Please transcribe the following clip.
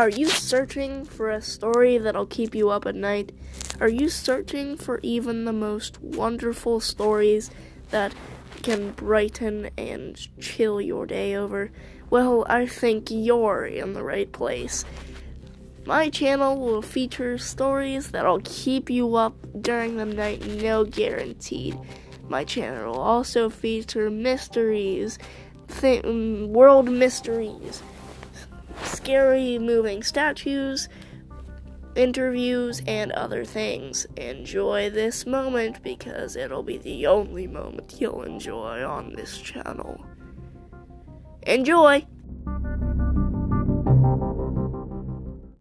Are you searching for a story that'll keep you up at night? Are you searching for even the most wonderful stories that can brighten and chill your day over? Well, I think you're in the right place. My channel will feature stories that'll keep you up during the night, no guaranteed. My channel will also feature mysteries, th- mm, world mysteries scary moving statues, interviews, and other things. Enjoy this moment because it'll be the only moment you'll enjoy on this channel. Enjoy!